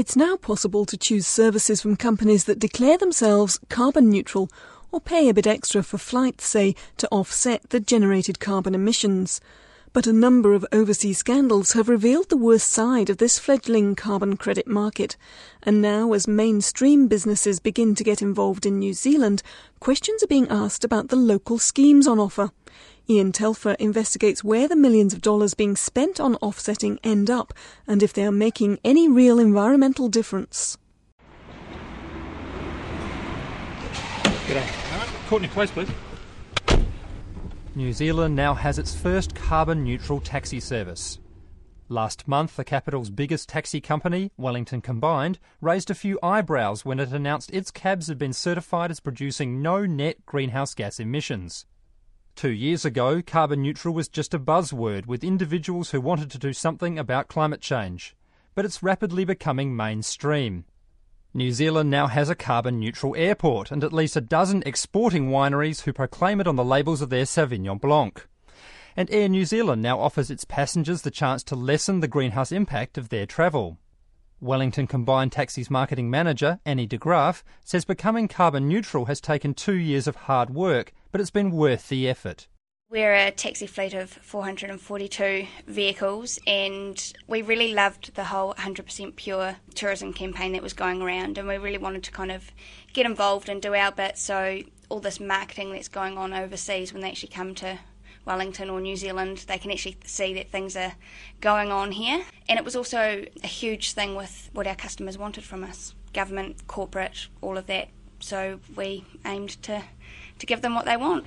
It's now possible to choose services from companies that declare themselves carbon neutral or pay a bit extra for flights, say, to offset the generated carbon emissions. But a number of overseas scandals have revealed the worst side of this fledgling carbon credit market. And now, as mainstream businesses begin to get involved in New Zealand, questions are being asked about the local schemes on offer. Ian Telfer investigates where the millions of dollars being spent on offsetting end up and if they are making any real environmental difference. G'day. Courtenay, place, please. New Zealand now has its first carbon neutral taxi service. Last month, the capital's biggest taxi company, Wellington Combined, raised a few eyebrows when it announced its cabs had been certified as producing no net greenhouse gas emissions. Two years ago, carbon neutral was just a buzzword with individuals who wanted to do something about climate change. But it's rapidly becoming mainstream. New Zealand now has a carbon neutral airport and at least a dozen exporting wineries who proclaim it on the labels of their Sauvignon Blanc. And Air New Zealand now offers its passengers the chance to lessen the greenhouse impact of their travel. Wellington Combined Taxis marketing manager, Annie de Graaf, says becoming carbon neutral has taken two years of hard work, but it's been worth the effort. We're a taxi fleet of 442 vehicles, and we really loved the whole 100% pure tourism campaign that was going around, and we really wanted to kind of get involved and do our bit so all this marketing that's going on overseas when they actually come to Wellington or New Zealand, they can actually see that things are going on here. And it was also a huge thing with what our customers wanted from us government, corporate, all of that. So we aimed to, to give them what they want.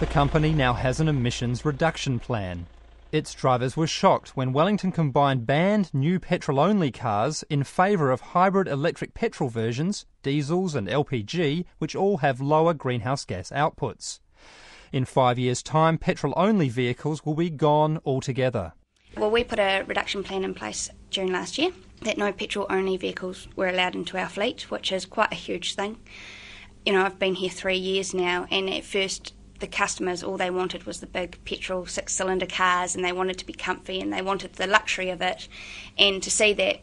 The company now has an emissions reduction plan. Its drivers were shocked when Wellington Combined banned new petrol only cars in favour of hybrid electric petrol versions, diesels, and LPG, which all have lower greenhouse gas outputs. In five years' time, petrol only vehicles will be gone altogether. Well, we put a reduction plan in place June last year that no petrol only vehicles were allowed into our fleet, which is quite a huge thing. You know, I've been here three years now, and at first, the customers all they wanted was the big petrol six cylinder cars and they wanted to be comfy and they wanted the luxury of it. And to see that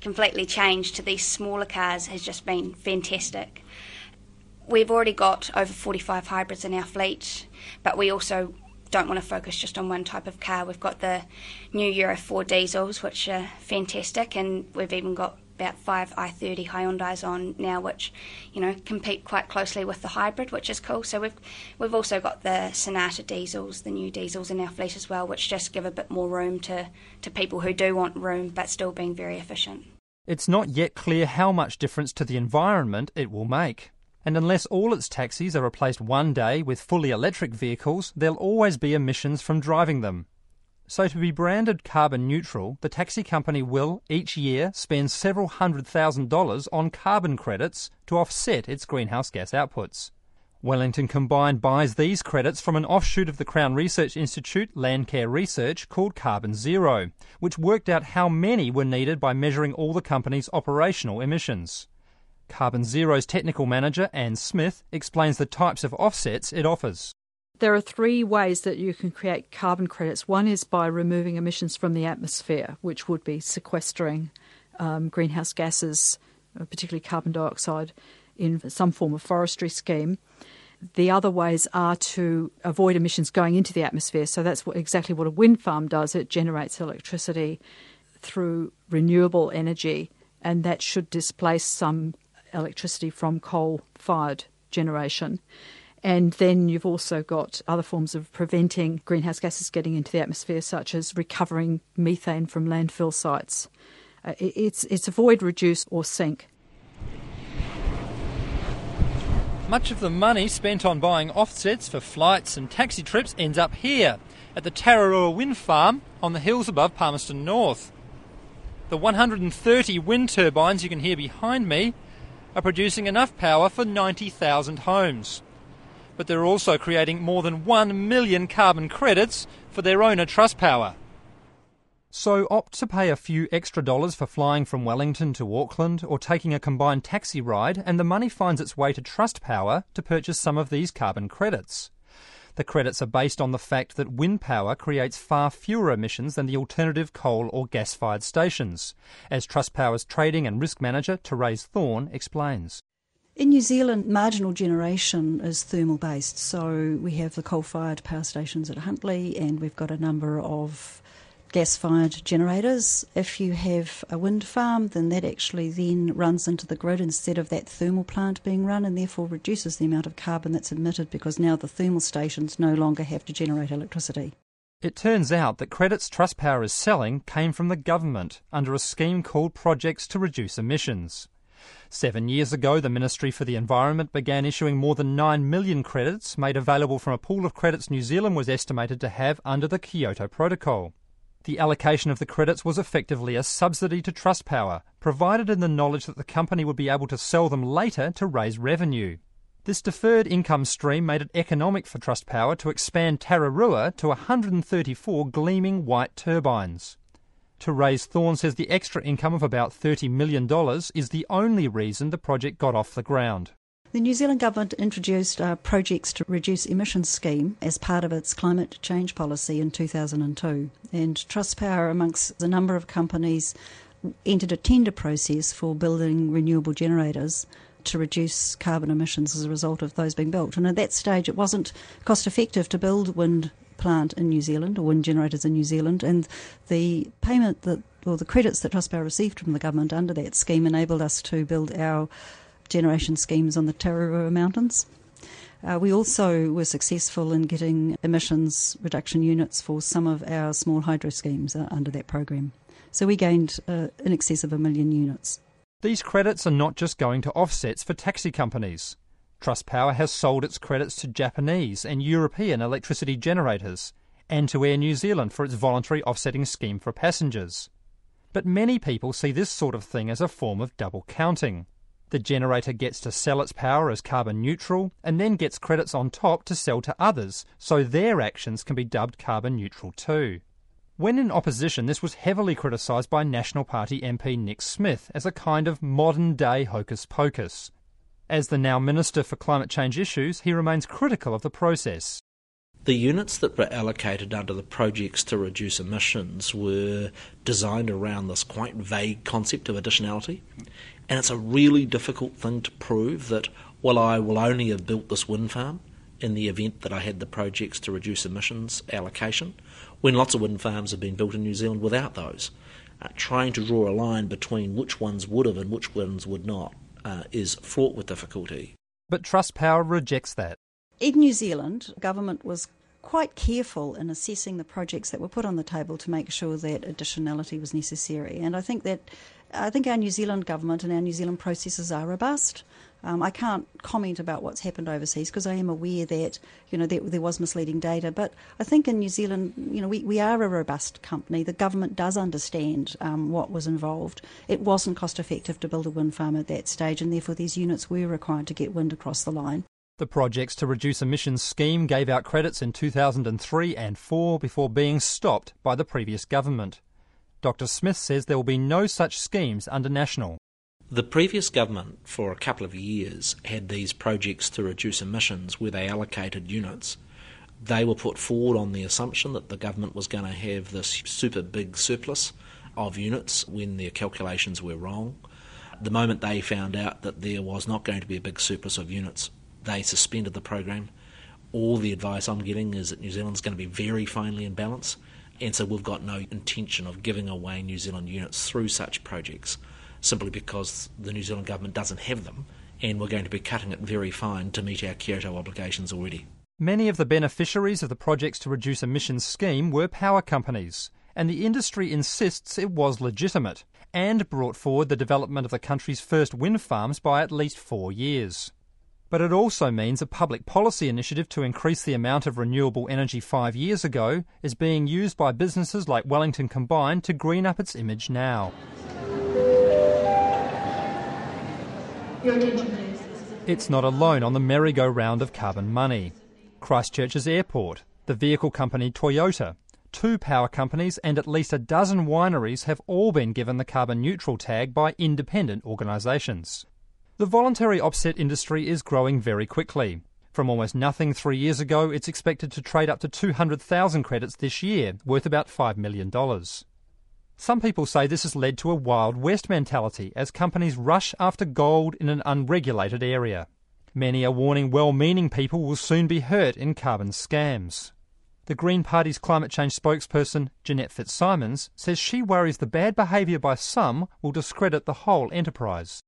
completely change to these smaller cars has just been fantastic. We've already got over 45 hybrids in our fleet, but we also don't want to focus just on one type of car. We've got the new Euro 4 diesels, which are fantastic, and we've even got about five i30 Hyundais on now, which you know compete quite closely with the hybrid, which is cool. So we've we've also got the Sonata diesels, the new diesels in our fleet as well, which just give a bit more room to to people who do want room, but still being very efficient. It's not yet clear how much difference to the environment it will make. And unless all its taxis are replaced one day with fully electric vehicles, there'll always be emissions from driving them. So, to be branded carbon neutral, the taxi company will each year spend several hundred thousand dollars on carbon credits to offset its greenhouse gas outputs. Wellington Combined buys these credits from an offshoot of the Crown Research Institute Landcare Research called Carbon Zero, which worked out how many were needed by measuring all the company's operational emissions. Carbon Zero's technical manager, Anne Smith, explains the types of offsets it offers. There are three ways that you can create carbon credits. One is by removing emissions from the atmosphere, which would be sequestering um, greenhouse gases, uh, particularly carbon dioxide, in some form of forestry scheme. The other ways are to avoid emissions going into the atmosphere. So that's what, exactly what a wind farm does. It generates electricity through renewable energy, and that should displace some electricity from coal fired generation. And then you've also got other forms of preventing greenhouse gases getting into the atmosphere, such as recovering methane from landfill sites. Uh, it's, it's avoid, reduce, or sink. Much of the money spent on buying offsets for flights and taxi trips ends up here, at the Tararua Wind Farm on the hills above Palmerston North. The 130 wind turbines you can hear behind me are producing enough power for 90,000 homes. But they're also creating more than 1 million carbon credits for their owner Trustpower. So opt to pay a few extra dollars for flying from Wellington to Auckland or taking a combined taxi ride, and the money finds its way to Trustpower to purchase some of these carbon credits. The credits are based on the fact that wind power creates far fewer emissions than the alternative coal or gas fired stations, as Trustpower's trading and risk manager, Therese Thorne, explains. In New Zealand, marginal generation is thermal based, so we have the coal fired power stations at Huntly and we've got a number of gas fired generators. If you have a wind farm, then that actually then runs into the grid instead of that thermal plant being run and therefore reduces the amount of carbon that's emitted because now the thermal stations no longer have to generate electricity. It turns out that credits Trustpower is selling came from the government under a scheme called Projects to Reduce Emissions. Seven years ago, the Ministry for the Environment began issuing more than 9 million credits made available from a pool of credits New Zealand was estimated to have under the Kyoto Protocol. The allocation of the credits was effectively a subsidy to Trustpower, provided in the knowledge that the company would be able to sell them later to raise revenue. This deferred income stream made it economic for Trustpower to expand Tararua to 134 gleaming white turbines. Therese Thorne says the extra income of about $30 million is the only reason the project got off the ground. The New Zealand government introduced a projects to reduce emissions scheme as part of its climate change policy in 2002. And Trustpower, amongst a number of companies, entered a tender process for building renewable generators to reduce carbon emissions as a result of those being built. And at that stage, it wasn't cost effective to build wind plant in New Zealand or wind generators in New Zealand, and the payment that or the credits that Trustpower received from the government under that scheme enabled us to build our generation schemes on the Tararua Mountains. Uh, we also were successful in getting emissions reduction units for some of our small hydro schemes uh, under that program. So we gained uh, in excess of a million units. These credits are not just going to offsets for taxi companies. Trustpower has sold its credits to Japanese and European electricity generators and to Air New Zealand for its voluntary offsetting scheme for passengers. But many people see this sort of thing as a form of double counting. The generator gets to sell its power as carbon neutral and then gets credits on top to sell to others, so their actions can be dubbed carbon neutral too. When in opposition, this was heavily criticised by National Party MP Nick Smith as a kind of modern day hocus pocus. As the now Minister for Climate Change Issues, he remains critical of the process. The units that were allocated under the projects to reduce emissions were designed around this quite vague concept of additionality. And it's a really difficult thing to prove that, well, I will only have built this wind farm in the event that I had the projects to reduce emissions allocation, when lots of wind farms have been built in New Zealand without those. Uh, trying to draw a line between which ones would have and which ones would not uh, is fraught with difficulty. But Trustpower rejects that. In New Zealand, government was quite careful in assessing the projects that were put on the table to make sure that additionality was necessary. And I think that I think our New Zealand government and our New Zealand processes are robust. Um, I can't comment about what's happened overseas because I am aware that you know there, there, was misleading data. But I think in New Zealand, you know, we, we are a robust company. The government does understand um, what was involved. It wasn't cost effective to build a wind farm at that stage, and therefore these units were required to get wind across the line. The Projects to Reduce Emissions scheme gave out credits in 2003 and 4 before being stopped by the previous government. Dr. Smith says there will be no such schemes under National. The previous government, for a couple of years, had these projects to reduce emissions where they allocated units. They were put forward on the assumption that the government was going to have this super big surplus of units when their calculations were wrong. The moment they found out that there was not going to be a big surplus of units, they suspended the program. All the advice I'm getting is that New Zealand's going to be very finely in balance and so we've got no intention of giving away New Zealand units through such projects simply because the New Zealand government doesn't have them and we're going to be cutting it very fine to meet our Kyoto obligations already. Many of the beneficiaries of the Projects to Reduce Emissions scheme were power companies, and the industry insists it was legitimate and brought forward the development of the country's first wind farms by at least four years. But it also means a public policy initiative to increase the amount of renewable energy five years ago is being used by businesses like Wellington Combined to green up its image now. It's not alone on the merry-go-round of carbon money. Christchurch's airport, the vehicle company Toyota, two power companies, and at least a dozen wineries have all been given the carbon neutral tag by independent organisations. The voluntary offset industry is growing very quickly. From almost nothing three years ago, it's expected to trade up to 200,000 credits this year, worth about $5 million. Some people say this has led to a Wild West mentality as companies rush after gold in an unregulated area. Many are warning well meaning people will soon be hurt in carbon scams. The Green Party's climate change spokesperson, Jeanette Fitzsimons, says she worries the bad behaviour by some will discredit the whole enterprise.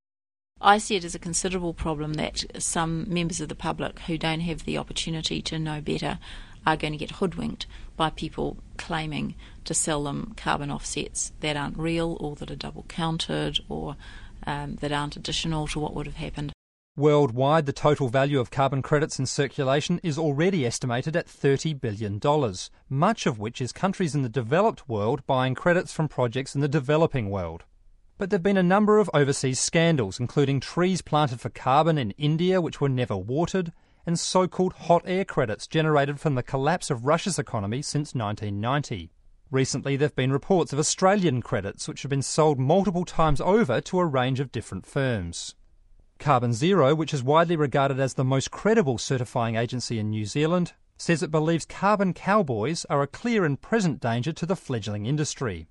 I see it as a considerable problem that some members of the public who don't have the opportunity to know better are going to get hoodwinked by people claiming to sell them carbon offsets that aren't real or that are double counted or um, that aren't additional to what would have happened. Worldwide, the total value of carbon credits in circulation is already estimated at $30 billion, much of which is countries in the developed world buying credits from projects in the developing world. But there have been a number of overseas scandals, including trees planted for carbon in India which were never watered, and so called hot air credits generated from the collapse of Russia's economy since 1990. Recently, there have been reports of Australian credits which have been sold multiple times over to a range of different firms. Carbon Zero, which is widely regarded as the most credible certifying agency in New Zealand, says it believes carbon cowboys are a clear and present danger to the fledgling industry.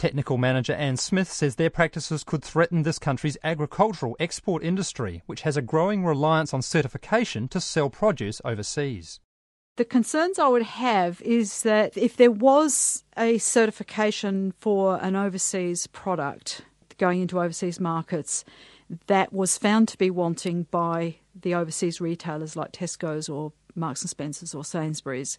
Technical manager Anne Smith says their practices could threaten this country's agricultural export industry, which has a growing reliance on certification to sell produce overseas. The concerns I would have is that if there was a certification for an overseas product going into overseas markets that was found to be wanting by the overseas retailers like Tesco's or Marks and Spencers or Sainsbury's,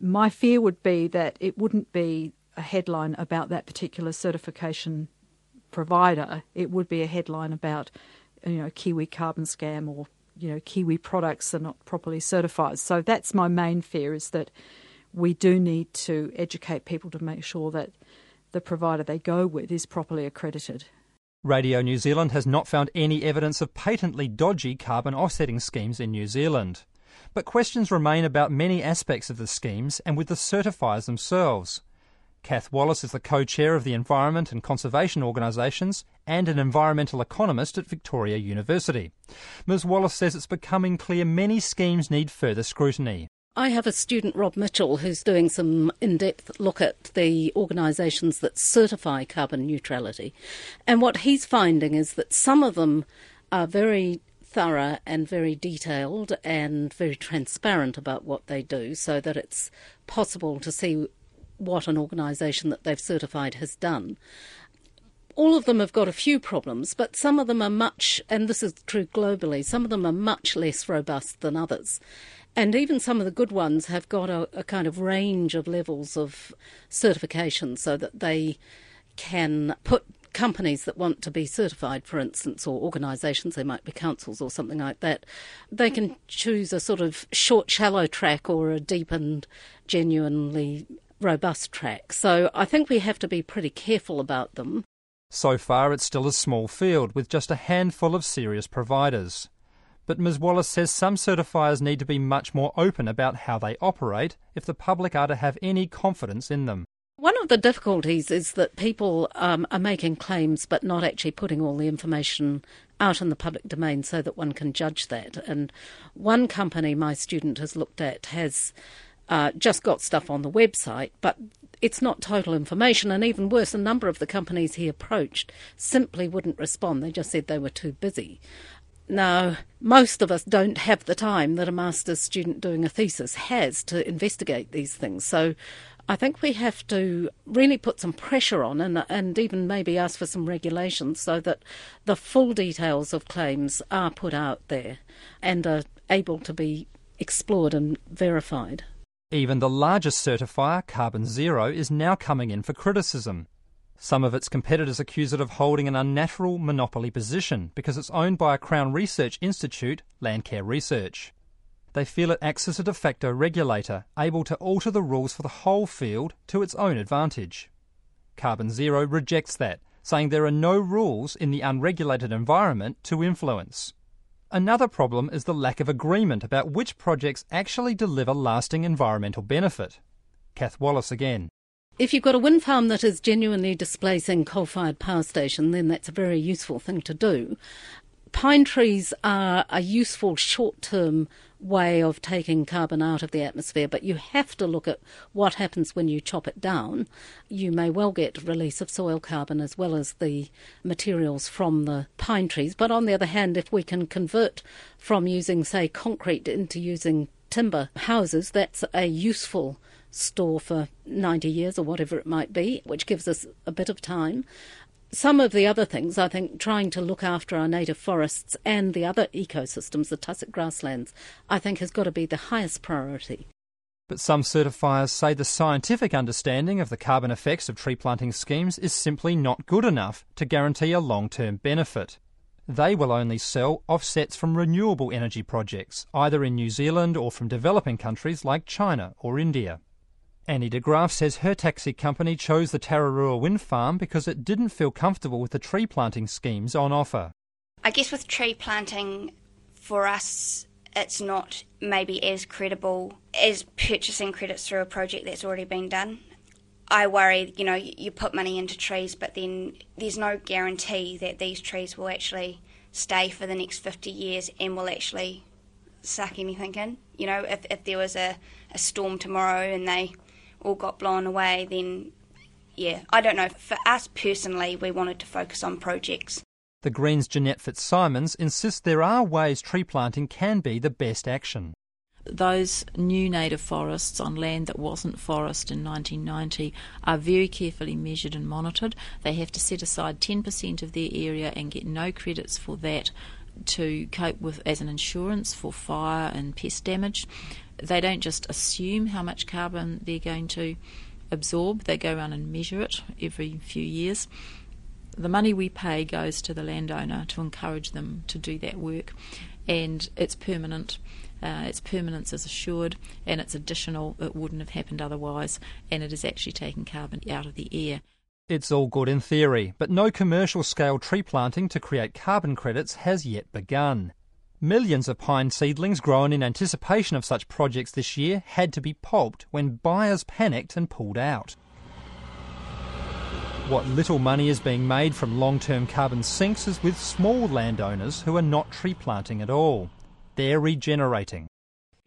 my fear would be that it wouldn't be a headline about that particular certification provider. It would be a headline about, you know, Kiwi carbon scam or you know Kiwi products are not properly certified. So that's my main fear is that we do need to educate people to make sure that the provider they go with is properly accredited. Radio New Zealand has not found any evidence of patently dodgy carbon offsetting schemes in New Zealand. But questions remain about many aspects of the schemes and with the certifiers themselves. Cath Wallace is the co chair of the Environment and Conservation Organisations and an environmental economist at Victoria University. Ms. Wallace says it's becoming clear many schemes need further scrutiny. I have a student, Rob Mitchell, who's doing some in depth look at the organisations that certify carbon neutrality. And what he's finding is that some of them are very thorough and very detailed and very transparent about what they do so that it's possible to see what an organisation that they've certified has done. All of them have got a few problems, but some of them are much, and this is true globally, some of them are much less robust than others. And even some of the good ones have got a, a kind of range of levels of certification so that they can put companies that want to be certified, for instance, or organisations, they might be councils or something like that, they can choose a sort of short, shallow track or a deep and genuinely robust track. So I think we have to be pretty careful about them. So far, it's still a small field with just a handful of serious providers. But Ms. Wallace says some certifiers need to be much more open about how they operate if the public are to have any confidence in them. One of the difficulties is that people um, are making claims but not actually putting all the information out in the public domain so that one can judge that. And one company my student has looked at has uh, just got stuff on the website, but it's not total information. And even worse, a number of the companies he approached simply wouldn't respond. They just said they were too busy. Now, most of us don't have the time that a master's student doing a thesis has to investigate these things. So I think we have to really put some pressure on and, and even maybe ask for some regulations so that the full details of claims are put out there and are able to be explored and verified. Even the largest certifier, Carbon Zero, is now coming in for criticism. Some of its competitors accuse it of holding an unnatural monopoly position because it's owned by a Crown Research Institute, Landcare Research. They feel it acts as a de facto regulator, able to alter the rules for the whole field to its own advantage. Carbon Zero rejects that, saying there are no rules in the unregulated environment to influence. Another problem is the lack of agreement about which projects actually deliver lasting environmental benefit. Cath Wallace again. If you've got a wind farm that is genuinely displacing coal fired power station, then that's a very useful thing to do. Pine trees are a useful short term way of taking carbon out of the atmosphere, but you have to look at what happens when you chop it down. You may well get release of soil carbon as well as the materials from the pine trees. But on the other hand, if we can convert from using, say, concrete into using timber houses, that's a useful store for 90 years or whatever it might be, which gives us a bit of time some of the other things, I think, trying to look after our native forests and the other ecosystems, the tussock grasslands, I think has got to be the highest priority. But some certifiers say the scientific understanding of the carbon effects of tree planting schemes is simply not good enough to guarantee a long term benefit. They will only sell offsets from renewable energy projects, either in New Zealand or from developing countries like China or India. Annie de Graaf says her taxi company chose the Tararua wind farm because it didn't feel comfortable with the tree planting schemes on offer. I guess with tree planting, for us, it's not maybe as credible as purchasing credits through a project that's already been done. I worry, you know, you put money into trees, but then there's no guarantee that these trees will actually stay for the next 50 years and will actually suck anything in. You know, if, if there was a, a storm tomorrow and they all got blown away, then yeah, I don't know. For us personally, we wanted to focus on projects. The Greens' Jeanette Fitzsimons insists there are ways tree planting can be the best action. Those new native forests on land that wasn't forest in 1990 are very carefully measured and monitored. They have to set aside 10% of their area and get no credits for that to cope with as an insurance for fire and pest damage they don't just assume how much carbon they're going to absorb, they go around and measure it every few years. The money we pay goes to the landowner to encourage them to do that work, and it's permanent. Uh, its permanence is assured and it's additional. It wouldn't have happened otherwise, and it is actually taking carbon out of the air. It's all good in theory, but no commercial scale tree planting to create carbon credits has yet begun. Millions of pine seedlings grown in anticipation of such projects this year had to be pulped when buyers panicked and pulled out. What little money is being made from long term carbon sinks is with small landowners who are not tree planting at all. They're regenerating.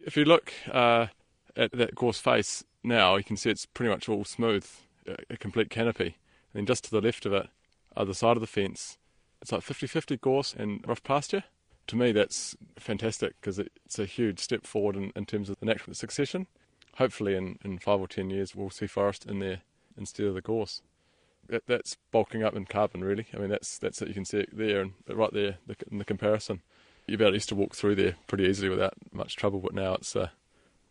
If you look uh, at that gorse face now, you can see it's pretty much all smooth, a complete canopy. And then just to the left of it, other side of the fence, it's like 50 50 gorse and rough pasture to me, that's fantastic because it's a huge step forward in, in terms of the natural succession. Hopefully, in, in five or ten years, we'll see forest in there instead of the gorse. That, that's bulking up in carbon, really. I mean, that's that's it. You can see it there and right there the, in the comparison. You about used to walk through there pretty easily without much trouble, but now it's uh,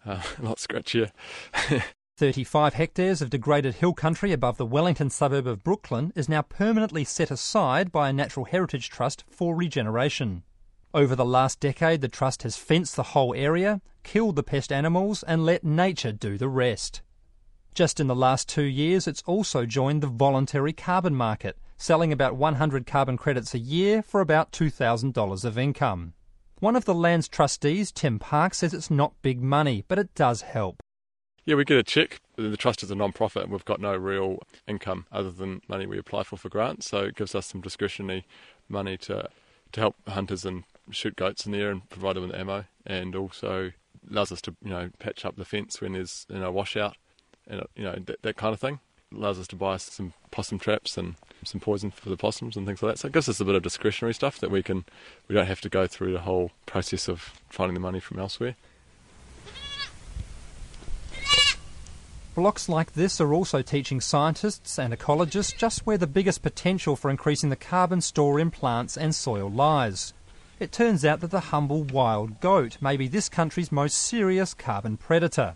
uh, a lot scratchier. 35 hectares of degraded hill country above the Wellington suburb of Brooklyn is now permanently set aside by a Natural Heritage Trust for regeneration. Over the last decade, the Trust has fenced the whole area, killed the pest animals, and let nature do the rest. Just in the last two years, it's also joined the voluntary carbon market, selling about 100 carbon credits a year for about $2,000 of income. One of the land's trustees, Tim Park, says it's not big money, but it does help. Yeah, we get a check. The trust is a non-profit, and we've got no real income other than money we apply for for grants. So it gives us some discretionary money to to help hunters and shoot goats in there and provide them with ammo, and also allows us to you know patch up the fence when there's you know washout, and you know that, that kind of thing. It allows us to buy some possum traps and some poison for the possums and things like that. So it gives us a bit of discretionary stuff that we can we don't have to go through the whole process of finding the money from elsewhere. Blocks like this are also teaching scientists and ecologists just where the biggest potential for increasing the carbon store in plants and soil lies. It turns out that the humble wild goat may be this country's most serious carbon predator.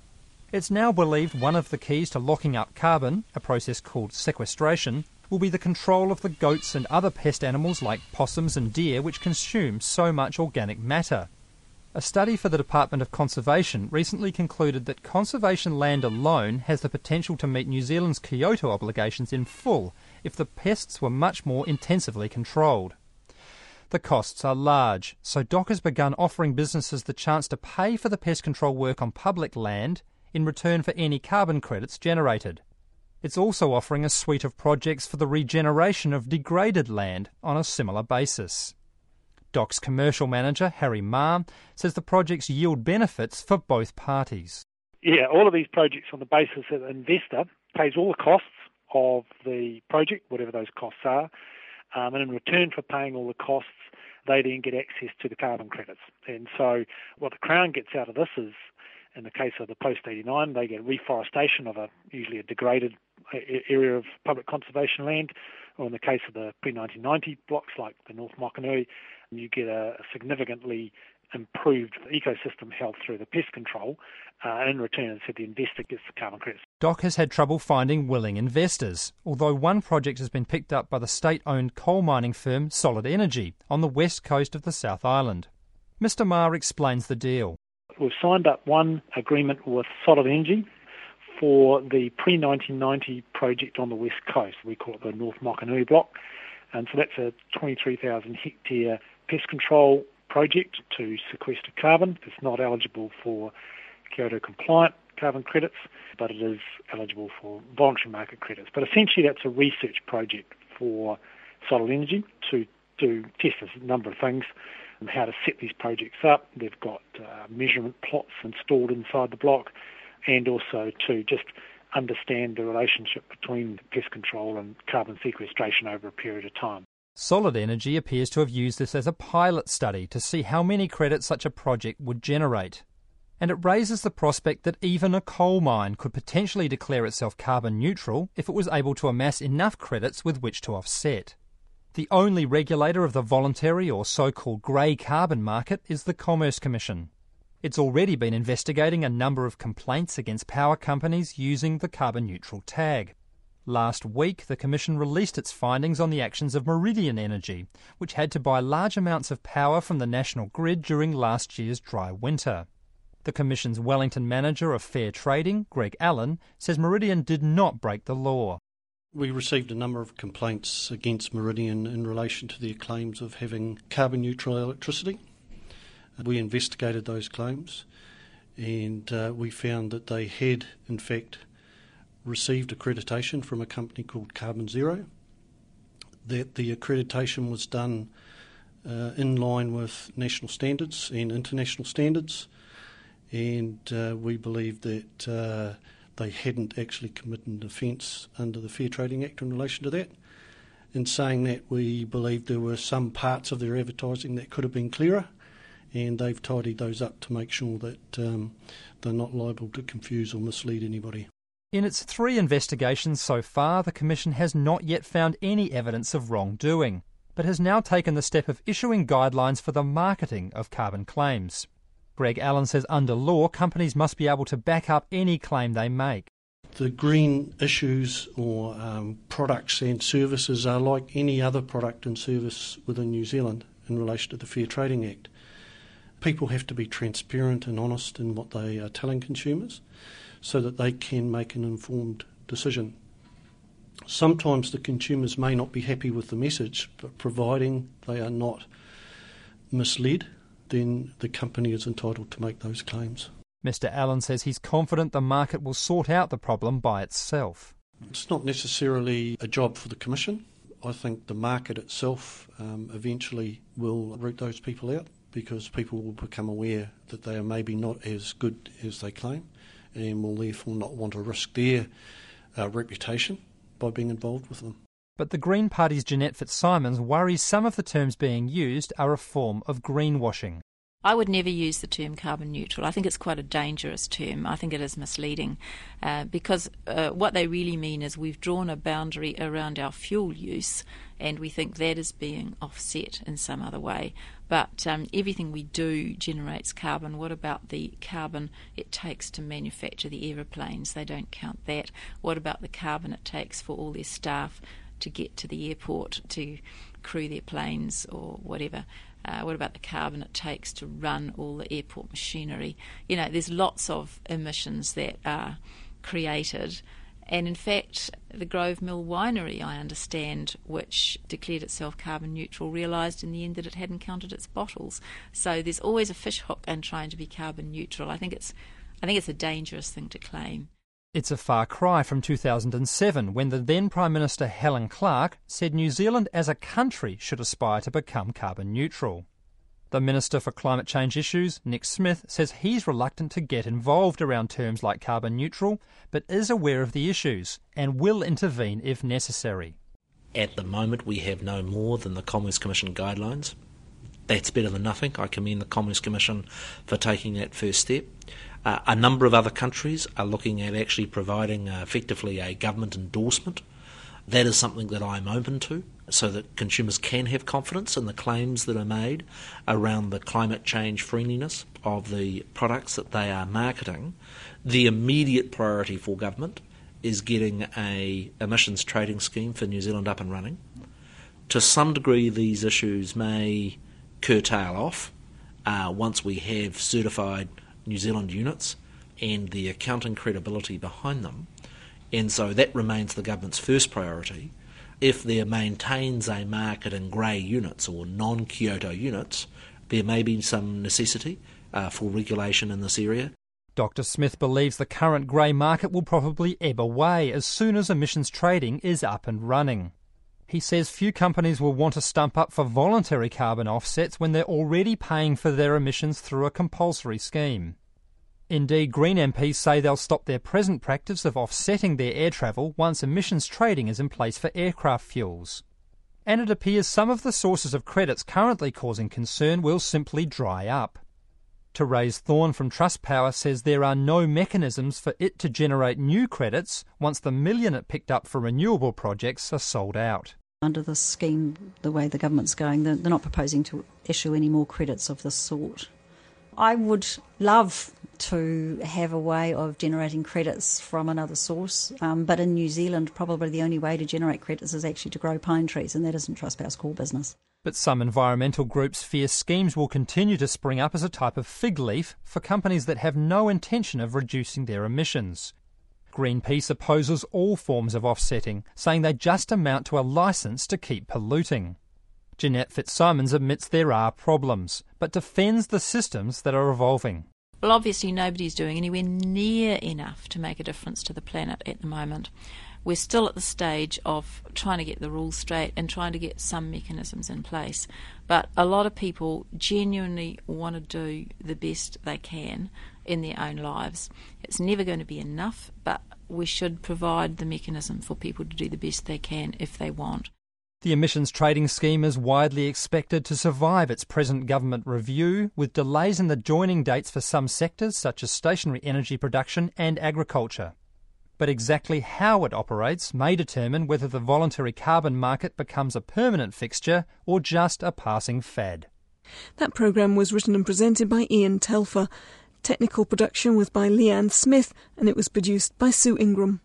It's now believed one of the keys to locking up carbon, a process called sequestration, will be the control of the goats and other pest animals like possums and deer which consume so much organic matter. A study for the Department of Conservation recently concluded that conservation land alone has the potential to meet New Zealand's Kyoto obligations in full if the pests were much more intensively controlled. The costs are large, so DOC has begun offering businesses the chance to pay for the pest control work on public land in return for any carbon credits generated. It's also offering a suite of projects for the regeneration of degraded land on a similar basis. DOC's commercial manager, Harry Marr, says the projects yield benefits for both parties. Yeah, all of these projects on the basis that the investor pays all the costs of the project, whatever those costs are, um, and in return for paying all the costs, they then get access to the carbon credits. And so, what the Crown gets out of this is, in the case of the post 89, they get reforestation of a usually a degraded area of public conservation land, or in the case of the pre 1990 blocks like the North Mokihinui, you get a significantly improved ecosystem health through the pest control. Uh, and in return, so the investor gets the carbon credits. DOC has had trouble finding willing investors, although one project has been picked up by the state owned coal mining firm Solid Energy on the west coast of the South Island. Mr. Marr explains the deal. We've signed up one agreement with Solid Energy for the pre 1990 project on the west coast. We call it the North Mokihinui block. And so that's a 23,000 hectare pest control project to sequester carbon. It's not eligible for Kyoto compliant carbon credits, but it is eligible for voluntary market credits. But essentially, that's a research project for Solid Energy to, to test a number of things and how to set these projects up. They've got uh, measurement plots installed inside the block and also to just understand the relationship between pest control and carbon sequestration over a period of time. Solid Energy appears to have used this as a pilot study to see how many credits such a project would generate. And it raises the prospect that even a coal mine could potentially declare itself carbon neutral if it was able to amass enough credits with which to offset. The only regulator of the voluntary or so called grey carbon market is the Commerce Commission. It's already been investigating a number of complaints against power companies using the carbon neutral tag. Last week, the Commission released its findings on the actions of Meridian Energy, which had to buy large amounts of power from the national grid during last year's dry winter. The Commission's Wellington manager of fair trading, Greg Allen, says Meridian did not break the law. We received a number of complaints against Meridian in relation to their claims of having carbon neutral electricity. We investigated those claims and uh, we found that they had, in fact, received accreditation from a company called Carbon Zero. That the accreditation was done uh, in line with national standards and international standards, and uh, we believe that uh, they hadn't actually committed an offence under the Fair Trading Act in relation to that. In saying that, we believe there were some parts of their advertising that could have been clearer, and they've tidied those up to make sure that um, they're not liable to confuse or mislead anybody. In its three investigations so far, the Commission has not yet found any evidence of wrongdoing, but has now taken the step of issuing guidelines for the marketing of carbon claims. Greg Allen says under law, companies must be able to back up any claim they make. The green issues or um, products and services are like any other product and service within New Zealand in relation to the Fair Trading Act. People have to be transparent and honest in what they are telling consumers so that they can make an informed decision. Sometimes the consumers may not be happy with the message, but providing they are not misled, then the company is entitled to make those claims. Mr. Allen says he's confident the market will sort out the problem by itself. It's not necessarily a job for the Commission. I think the market itself um, eventually will root those people out because people will become aware that they are maybe not as good as they claim and will therefore not want to risk their uh, reputation by being involved with them. But the Green Party's Jeanette Fitzsimons worries some of the terms being used are a form of greenwashing. I would never use the term carbon neutral. I think it's quite a dangerous term. I think it is misleading uh, because uh, what they really mean is we've drawn a boundary around our fuel use and we think that is being offset in some other way. But um, everything we do generates carbon. What about the carbon it takes to manufacture the aeroplanes? They don't count that. What about the carbon it takes for all their staff to get to the airport to crew their planes or whatever? Uh, what about the carbon it takes to run all the airport machinery? You know, there's lots of emissions that are created. And in fact, the Grove Mill Winery, I understand, which declared itself carbon neutral, realised in the end that it hadn't counted its bottles. So there's always a fishhook in trying to be carbon neutral. I think it's, I think it's a dangerous thing to claim. It's a far cry from 2007 when the then Prime Minister Helen Clark said New Zealand as a country should aspire to become carbon neutral. The Minister for Climate Change Issues, Nick Smith, says he's reluctant to get involved around terms like carbon neutral, but is aware of the issues and will intervene if necessary. At the moment, we have no more than the Commerce Commission guidelines. That's better than nothing. I commend the Commerce Commission for taking that first step. Uh, a number of other countries are looking at actually providing uh, effectively a government endorsement. That is something that I'm open to so that consumers can have confidence in the claims that are made around the climate change friendliness of the products that they are marketing. The immediate priority for government is getting a emissions trading scheme for New Zealand up and running. To some degree, these issues may curtail off uh, once we have certified New Zealand units and the accounting credibility behind them. And so that remains the government's first priority. If there maintains a market in grey units or non Kyoto units, there may be some necessity uh, for regulation in this area. Dr. Smith believes the current grey market will probably ebb away as soon as emissions trading is up and running. He says few companies will want to stump up for voluntary carbon offsets when they're already paying for their emissions through a compulsory scheme. Indeed, Green MPs say they'll stop their present practice of offsetting their air travel once emissions trading is in place for aircraft fuels. And it appears some of the sources of credits currently causing concern will simply dry up. Therese Thorne from Trustpower says there are no mechanisms for it to generate new credits once the million it picked up for renewable projects are sold out. Under this scheme, the way the government's going, they're not proposing to issue any more credits of this sort. I would love to have a way of generating credits from another source, um, but in New Zealand, probably the only way to generate credits is actually to grow pine trees, and that isn't Trustpower's core business. But some environmental groups fear schemes will continue to spring up as a type of fig leaf for companies that have no intention of reducing their emissions. Greenpeace opposes all forms of offsetting, saying they just amount to a license to keep polluting. Jeanette Fitzsimons admits there are problems, but defends the systems that are evolving. Well, obviously, nobody's doing anywhere near enough to make a difference to the planet at the moment we're still at the stage of trying to get the rules straight and trying to get some mechanisms in place. But a lot of people genuinely want to do the best they can in their own lives. It's never going to be enough, but we should provide the mechanism for people to do the best they can if they want. The emissions trading scheme is widely expected to survive its present government review, with delays in the joining dates for some sectors such as stationary energy production and agriculture but exactly how it operates may determine whether the voluntary carbon market becomes a permanent fixture or just a passing fad. That programme was written and presented by Ian Telfer. Technical production was by Leanne Smith and it was produced by Sue Ingram.